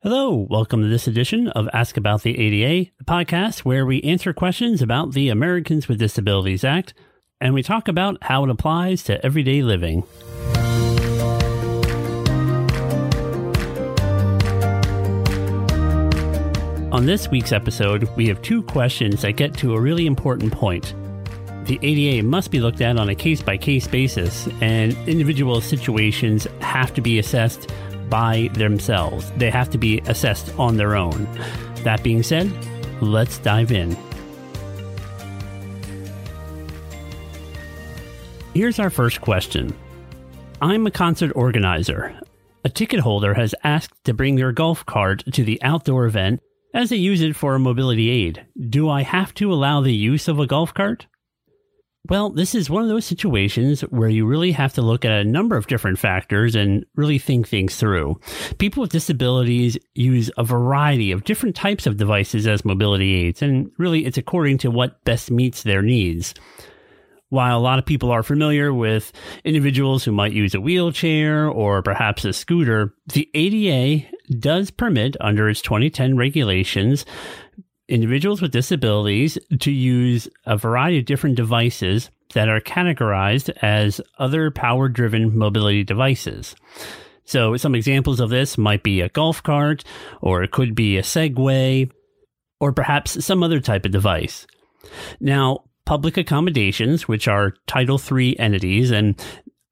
Hello, welcome to this edition of Ask About the ADA, the podcast where we answer questions about the Americans with Disabilities Act and we talk about how it applies to everyday living. On this week's episode, we have two questions that get to a really important point. The ADA must be looked at on a case by case basis, and individual situations have to be assessed by themselves. They have to be assessed on their own. That being said, let's dive in. Here's our first question I'm a concert organizer. A ticket holder has asked to bring their golf cart to the outdoor event as they use it for a mobility aid. Do I have to allow the use of a golf cart? Well, this is one of those situations where you really have to look at a number of different factors and really think things through. People with disabilities use a variety of different types of devices as mobility aids, and really it's according to what best meets their needs. While a lot of people are familiar with individuals who might use a wheelchair or perhaps a scooter, the ADA does permit, under its 2010 regulations, individuals with disabilities to use a variety of different devices that are categorized as other power driven mobility devices. So, some examples of this might be a golf cart, or it could be a Segway, or perhaps some other type of device. Now, public accommodations, which are Title III entities, and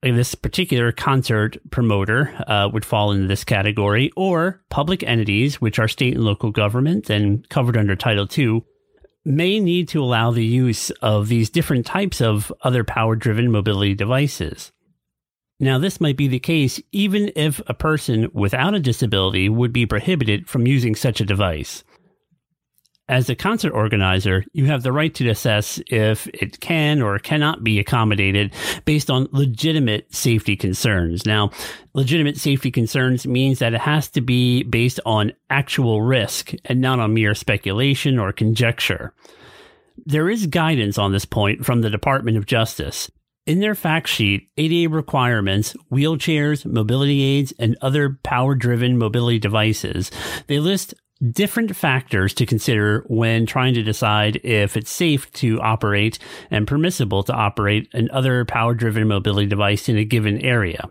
this particular concert promoter uh, would fall into this category, or public entities, which are state and local government and covered under Title II, may need to allow the use of these different types of other power driven mobility devices. Now, this might be the case even if a person without a disability would be prohibited from using such a device. As a concert organizer, you have the right to assess if it can or cannot be accommodated based on legitimate safety concerns. Now, legitimate safety concerns means that it has to be based on actual risk and not on mere speculation or conjecture. There is guidance on this point from the Department of Justice. In their fact sheet, ADA requirements, wheelchairs, mobility aids, and other power driven mobility devices, they list different factors to consider when trying to decide if it's safe to operate and permissible to operate an other power driven mobility device in a given area.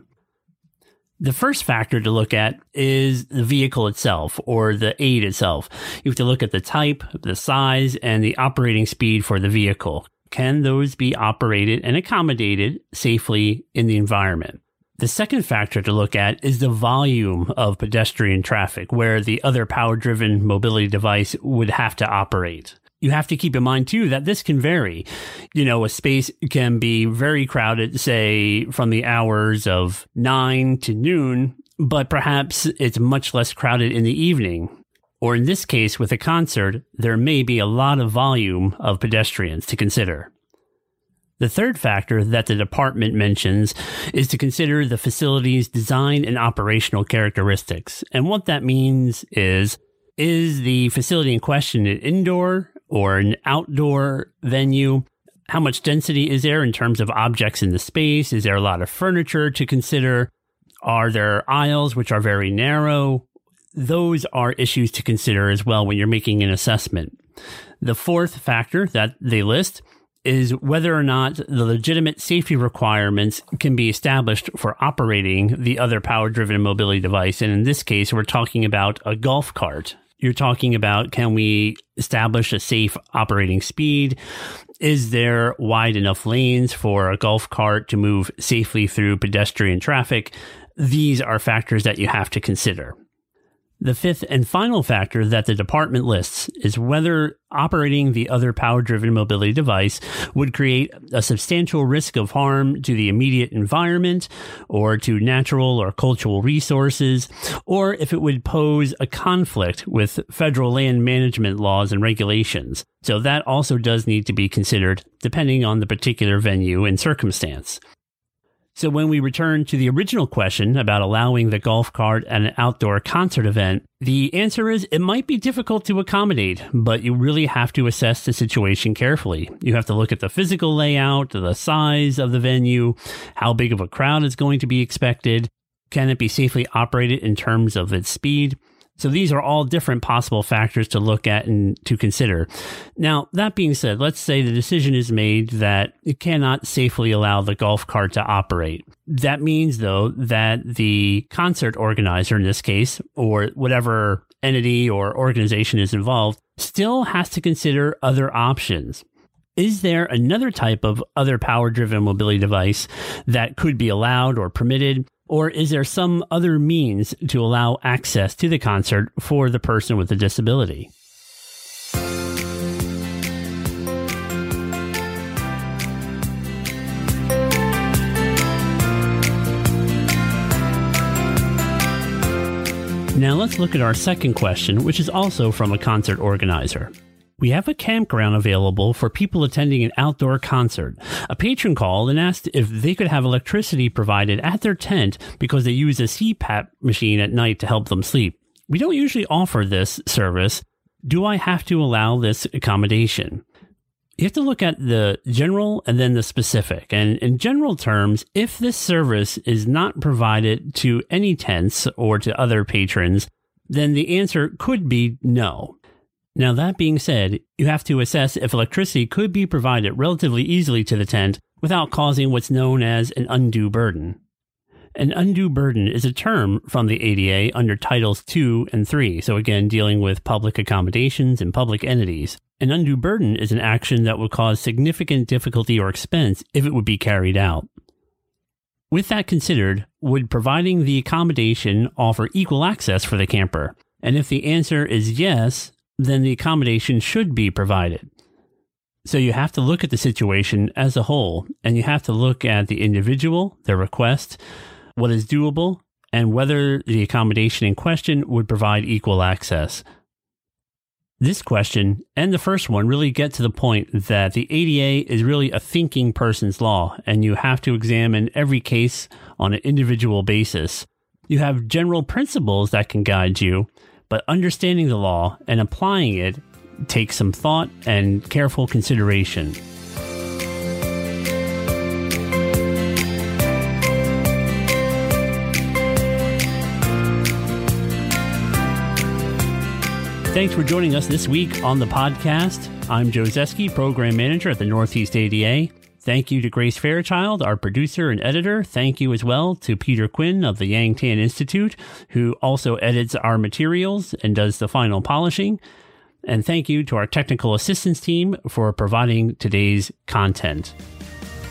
The first factor to look at is the vehicle itself or the aid itself. You have to look at the type, the size, and the operating speed for the vehicle. Can those be operated and accommodated safely in the environment? The second factor to look at is the volume of pedestrian traffic where the other power driven mobility device would have to operate. You have to keep in mind too that this can vary. You know, a space can be very crowded, say from the hours of nine to noon, but perhaps it's much less crowded in the evening. Or in this case, with a concert, there may be a lot of volume of pedestrians to consider. The third factor that the department mentions is to consider the facility's design and operational characteristics. And what that means is, is the facility in question an indoor or an outdoor venue? How much density is there in terms of objects in the space? Is there a lot of furniture to consider? Are there aisles which are very narrow? Those are issues to consider as well when you're making an assessment. The fourth factor that they list is whether or not the legitimate safety requirements can be established for operating the other power driven mobility device. And in this case, we're talking about a golf cart. You're talking about can we establish a safe operating speed? Is there wide enough lanes for a golf cart to move safely through pedestrian traffic? These are factors that you have to consider. The fifth and final factor that the department lists is whether operating the other power driven mobility device would create a substantial risk of harm to the immediate environment or to natural or cultural resources, or if it would pose a conflict with federal land management laws and regulations. So that also does need to be considered depending on the particular venue and circumstance. So when we return to the original question about allowing the golf cart at an outdoor concert event, the answer is it might be difficult to accommodate, but you really have to assess the situation carefully. You have to look at the physical layout, the size of the venue, how big of a crowd is going to be expected, can it be safely operated in terms of its speed? So these are all different possible factors to look at and to consider. Now, that being said, let's say the decision is made that it cannot safely allow the golf cart to operate. That means, though, that the concert organizer in this case, or whatever entity or organization is involved, still has to consider other options. Is there another type of other power driven mobility device that could be allowed or permitted? Or is there some other means to allow access to the concert for the person with a disability? Now let's look at our second question, which is also from a concert organizer. We have a campground available for people attending an outdoor concert. A patron called and asked if they could have electricity provided at their tent because they use a CPAP machine at night to help them sleep. We don't usually offer this service. Do I have to allow this accommodation? You have to look at the general and then the specific. And in general terms, if this service is not provided to any tents or to other patrons, then the answer could be no. Now, that being said, you have to assess if electricity could be provided relatively easily to the tent without causing what's known as an undue burden. An undue burden is a term from the ADA under Titles 2 and 3, so again, dealing with public accommodations and public entities. An undue burden is an action that would cause significant difficulty or expense if it would be carried out. With that considered, would providing the accommodation offer equal access for the camper? And if the answer is yes, then the accommodation should be provided. So you have to look at the situation as a whole, and you have to look at the individual, their request, what is doable, and whether the accommodation in question would provide equal access. This question and the first one really get to the point that the ADA is really a thinking person's law, and you have to examine every case on an individual basis. You have general principles that can guide you, but understanding the law and applying it takes some thought and careful consideration. Thanks for joining us this week on the podcast. I'm Joe Zeski, Program Manager at the Northeast ADA. Thank you to Grace Fairchild, our producer and editor. Thank you as well to Peter Quinn of the Yang Tan Institute, who also edits our materials and does the final polishing. And thank you to our technical assistance team for providing today's content.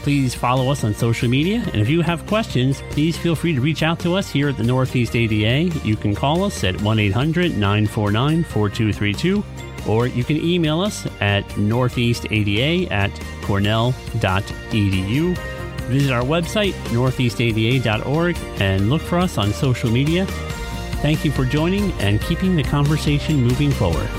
Please follow us on social media, and if you have questions, please feel free to reach out to us here at the Northeast ADA. You can call us at 1 800 949 4232 or you can email us at northeastada at cornell.edu. Visit our website, northeastada.org, and look for us on social media. Thank you for joining and keeping the conversation moving forward.